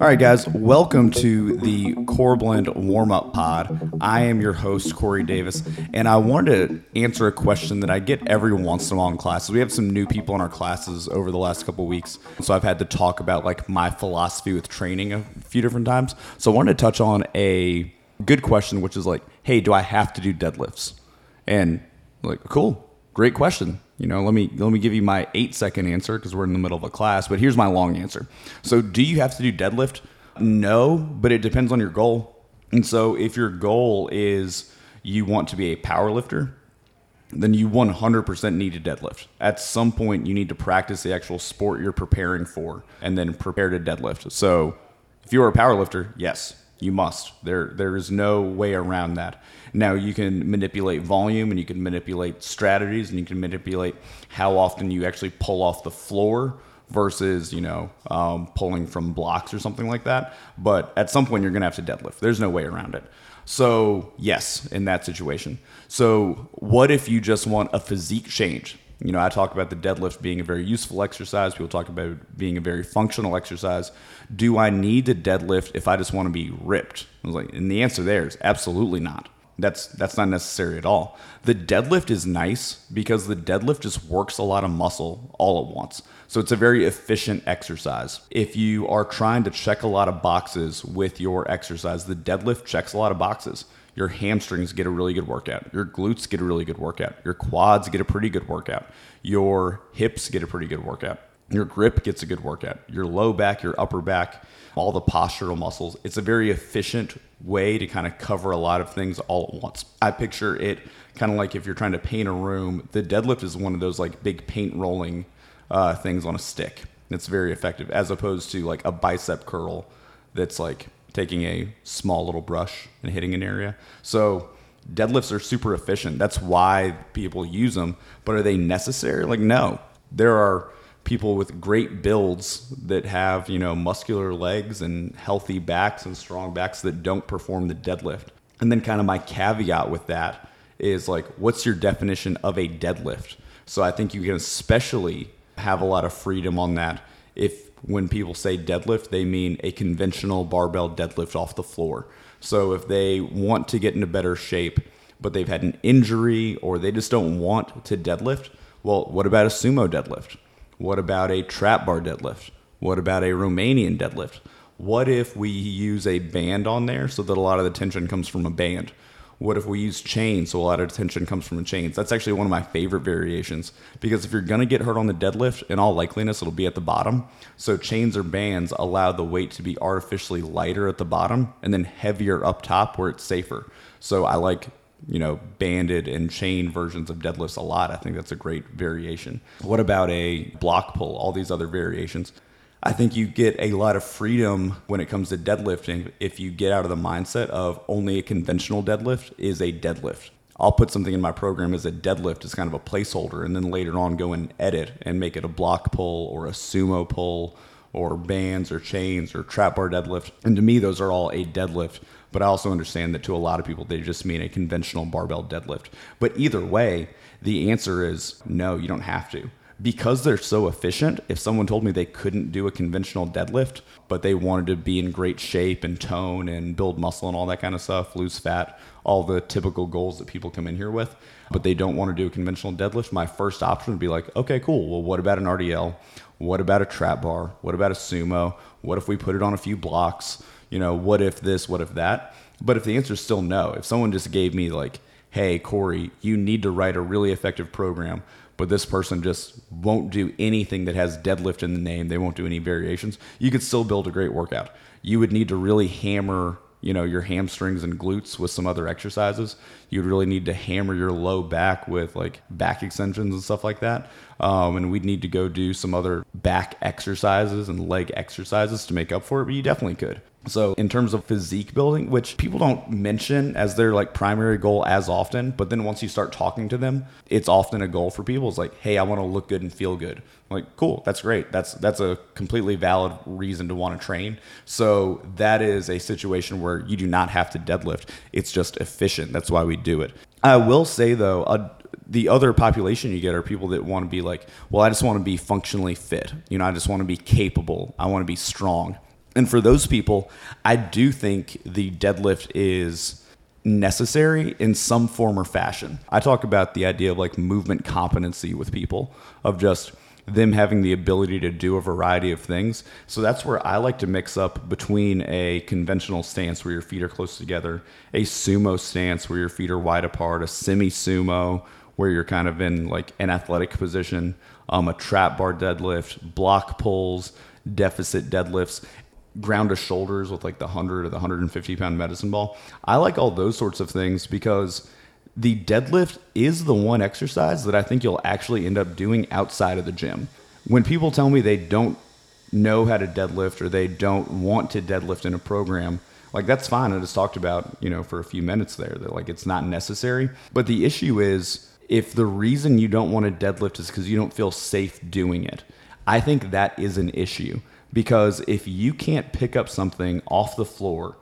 All right, guys, welcome to the Core Blend Warm Up Pod. I am your host, Corey Davis, and I wanted to answer a question that I get every once in a while in classes. We have some new people in our classes over the last couple weeks, so I've had to talk about like my philosophy with training a few different times. So I wanted to touch on a good question, which is like, hey, do I have to do deadlifts? And like, cool, great question. You know, let me let me give you my eight second answer because we're in the middle of a class. But here's my long answer. So, do you have to do deadlift? No, but it depends on your goal. And so, if your goal is you want to be a power lifter, then you 100% need to deadlift. At some point, you need to practice the actual sport you're preparing for and then prepare to deadlift. So, if you're a power lifter, yes, you must. There, there is no way around that. Now you can manipulate volume and you can manipulate strategies and you can manipulate how often you actually pull off the floor versus you know um, pulling from blocks or something like that. But at some point you're going to have to deadlift. There's no way around it. So yes, in that situation. So what if you just want a physique change? You know, I talk about the deadlift being a very useful exercise. People talk about being a very functional exercise. Do I need to deadlift if I just want to be ripped? I was like, and the answer there is absolutely not. That's that's not necessary at all. The deadlift is nice because the deadlift just works a lot of muscle all at once. So it's a very efficient exercise. If you are trying to check a lot of boxes with your exercise, the deadlift checks a lot of boxes your hamstrings get a really good workout. Your glutes get a really good workout. Your quads get a pretty good workout. Your hips get a pretty good workout. Your grip gets a good workout. Your low back, your upper back, all the postural muscles. It's a very efficient way to kind of cover a lot of things all at once. I picture it kind of like if you're trying to paint a room, the deadlift is one of those like big paint rolling uh, things on a stick. It's very effective as opposed to like a bicep curl that's like taking a small little brush and hitting an area. So deadlifts are super efficient. That's why people use them. But are they necessary? Like, no. There are people with great builds that have, you know, muscular legs and healthy backs and strong backs that don't perform the deadlift. And then kind of my caveat with that is like, what's your definition of a deadlift? So I think you can especially have a lot of freedom on that if when people say deadlift, they mean a conventional barbell deadlift off the floor. So if they want to get into better shape, but they've had an injury or they just don't want to deadlift, well, what about a sumo deadlift? What about a trap bar deadlift? What about a Romanian deadlift? What if we use a band on there so that a lot of the tension comes from a band? What if we use chains so a lot of tension comes from chains? That's actually one of my favorite variations because if you're going to get hurt on the deadlift, in all likeliness, it'll be at the bottom. So chains or bands allow the weight to be artificially lighter at the bottom and then heavier up top where it's safer. So I like you know, banded and chain versions of deadlifts a lot. I think that's a great variation. What about a block pull? All these other variations. I think you get a lot of freedom when it comes to deadlifting if you get out of the mindset of only a conventional deadlift is a deadlift. I'll put something in my program as a deadlift as kind of a placeholder and then later on go and edit and make it a block pull or a sumo pull or bands or chains or trap bar deadlift. And to me, those are all a deadlift. But I also understand that to a lot of people, they just mean a conventional barbell deadlift. But either way, the answer is no, you don't have to because they're so efficient, if someone told me they couldn't do a conventional deadlift, but they wanted to be in great shape and tone and build muscle and all that kind of stuff, lose fat, all the typical goals that people come in here with, but they don't want to do a conventional deadlift, my first option would be like, okay, cool. Well, what about an RDL? What about a trap bar? What about a sumo? What if we put it on a few blocks? You know, what if this? What if that? But if the answer is still no, if someone just gave me like, hey, Corey, you need to write a really effective program but this person just won't do anything that has deadlift in the name. They won't do any variations. You could still build a great workout. You would need to really hammer, you know, your hamstrings and glutes with some other exercises. You'd really need to hammer your low back with like back extensions and stuff like that. Um, and we'd need to go do some other back exercises and leg exercises to make up for it. But you definitely could. So, in terms of physique building, which people don't mention as their like primary goal as often, but then once you start talking to them, it's often a goal for people. It's like, hey, I want to look good and feel good. I'm like, cool, that's great. That's that's a completely valid reason to want to train. So that is a situation where you do not have to deadlift. It's just efficient. That's why we do it. I will say though, uh, the other population you get are people that want to be like, well, I just want to be functionally fit. You know, I just want to be capable. I want to be strong. And for those people, I do think the deadlift is necessary in some form or fashion. I talk about the idea of like movement competency with people, of just them having the ability to do a variety of things. So that's where I like to mix up between a conventional stance where your feet are close together, a sumo stance where your feet are wide apart, a semi sumo where you're kind of in like an athletic position, um, a trap bar deadlift, block pulls, deficit deadlifts, ground to shoulders with like the 100 or the 150 pound medicine ball. I like all those sorts of things because the deadlift is the one exercise that I think you'll actually end up doing outside of the gym. When people tell me they don't know how to deadlift or they don't want to deadlift in a program, like that's fine. I just talked about, you know, for a few minutes there that like it's not necessary. But the issue is if the reason you don't want to deadlift is because you don't feel safe doing it, I think that is an issue. Because if you can't pick up something off the floor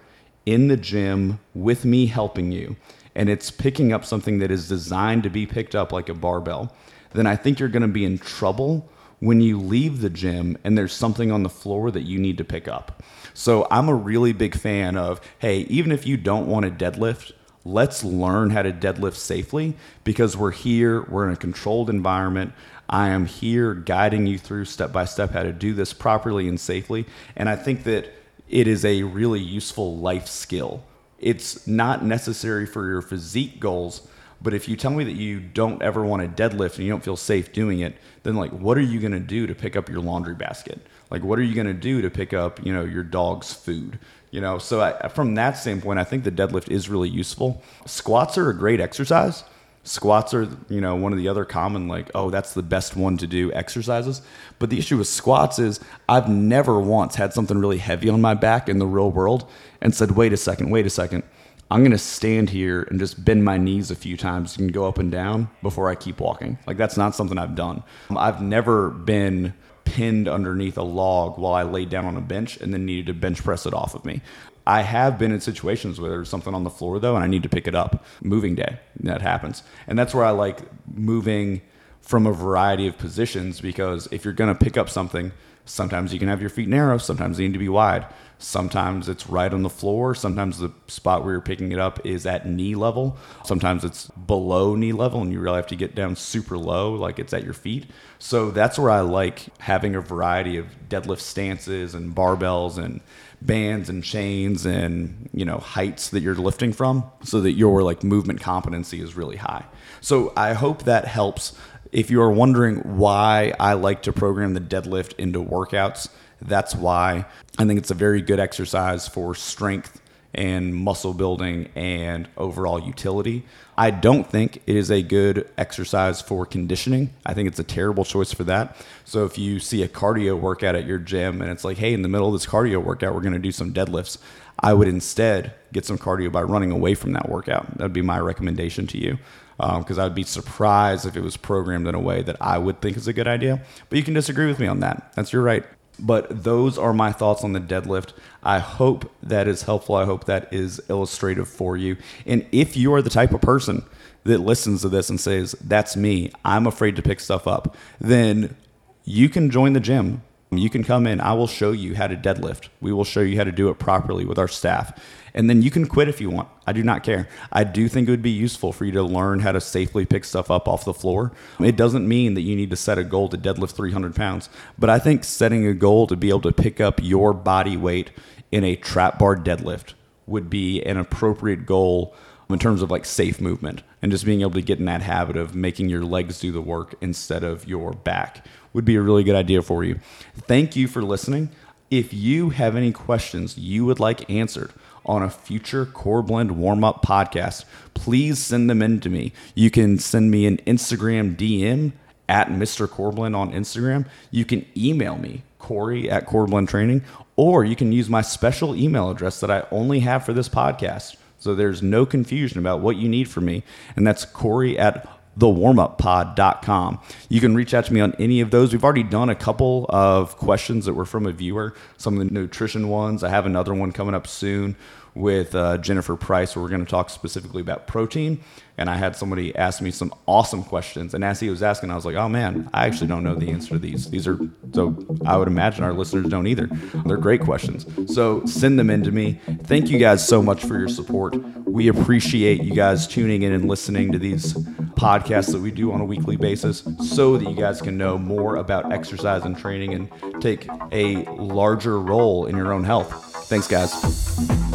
in the gym with me helping you, and it's picking up something that is designed to be picked up like a barbell, then I think you're going to be in trouble when you leave the gym and there's something on the floor that you need to pick up. So I'm a really big fan of hey, even if you don't want to deadlift, let's learn how to deadlift safely because we're here, we're in a controlled environment. I am here guiding you through step by step how to do this properly and safely. And I think that it is a really useful life skill. It's not necessary for your physique goals, but if you tell me that you don't ever want to deadlift and you don't feel safe doing it, then like what are you going to do to pick up your laundry basket? Like what are you going to do to pick up, you know, your dog's food? You know, so I, from that standpoint, I think the deadlift is really useful. Squats are a great exercise. Squats are, you know, one of the other common like, oh, that's the best one to do exercises. But the issue with squats is I've never once had something really heavy on my back in the real world and said, wait a second, wait a second. I'm going to stand here and just bend my knees a few times and go up and down before I keep walking. Like that's not something I've done. I've never been pinned underneath a log while I laid down on a bench and then needed to bench press it off of me. I have been in situations where there's something on the floor though, and I need to pick it up. Moving day, that happens, and that's where I like moving from a variety of positions because if you're going to pick up something, sometimes you can have your feet narrow, sometimes they need to be wide. Sometimes it's right on the floor. Sometimes the spot where you're picking it up is at knee level. Sometimes it's below knee level and you really have to get down super low, like it's at your feet. So that's where I like having a variety of deadlift stances and barbells and bands and chains and you know heights that you're lifting from so that your like movement competency is really high. So I hope that helps if you are wondering why I like to program the deadlift into workouts that's why I think it's a very good exercise for strength and muscle building and overall utility. I don't think it is a good exercise for conditioning. I think it's a terrible choice for that. So if you see a cardio workout at your gym and it's like, hey, in the middle of this cardio workout, we're going to do some deadlifts, I would instead get some cardio by running away from that workout. That would be my recommendation to you. Because um, I'd be surprised if it was programmed in a way that I would think is a good idea. But you can disagree with me on that. That's your right. But those are my thoughts on the deadlift. I hope that is helpful. I hope that is illustrative for you. And if you are the type of person that listens to this and says, That's me, I'm afraid to pick stuff up, then you can join the gym. You can come in. I will show you how to deadlift. We will show you how to do it properly with our staff and then you can quit if you want. I do not care. I do think it would be useful for you to learn how to safely pick stuff up off the floor. It doesn't mean that you need to set a goal to deadlift 300 pounds, but I think setting a goal to be able to pick up your body weight in a trap bar deadlift would be an appropriate goal in terms of like safe movement and just being able to get in that habit of making your legs do the work instead of your back would be a really good idea for you. Thank you for listening. If you have any questions you would like answered, on a future Core Blend warm up podcast, please send them in to me. You can send me an Instagram DM at Mr. Coreblend on Instagram. You can email me, Corey at Coreblend Training, or you can use my special email address that I only have for this podcast. So there's no confusion about what you need from me. And that's Corey at thewarmuppod.com. You can reach out to me on any of those. We've already done a couple of questions that were from a viewer, some of the nutrition ones. I have another one coming up soon with uh, Jennifer Price, where we're going to talk specifically about protein. And I had somebody ask me some awesome questions. And as he was asking, I was like, oh man, I actually don't know the answer to these. These are, so I would imagine our listeners don't either. They're great questions. So send them in to me. Thank you guys so much for your support. We appreciate you guys tuning in and listening to these podcasts that we do on a weekly basis so that you guys can know more about exercise and training and take a larger role in your own health. Thanks, guys.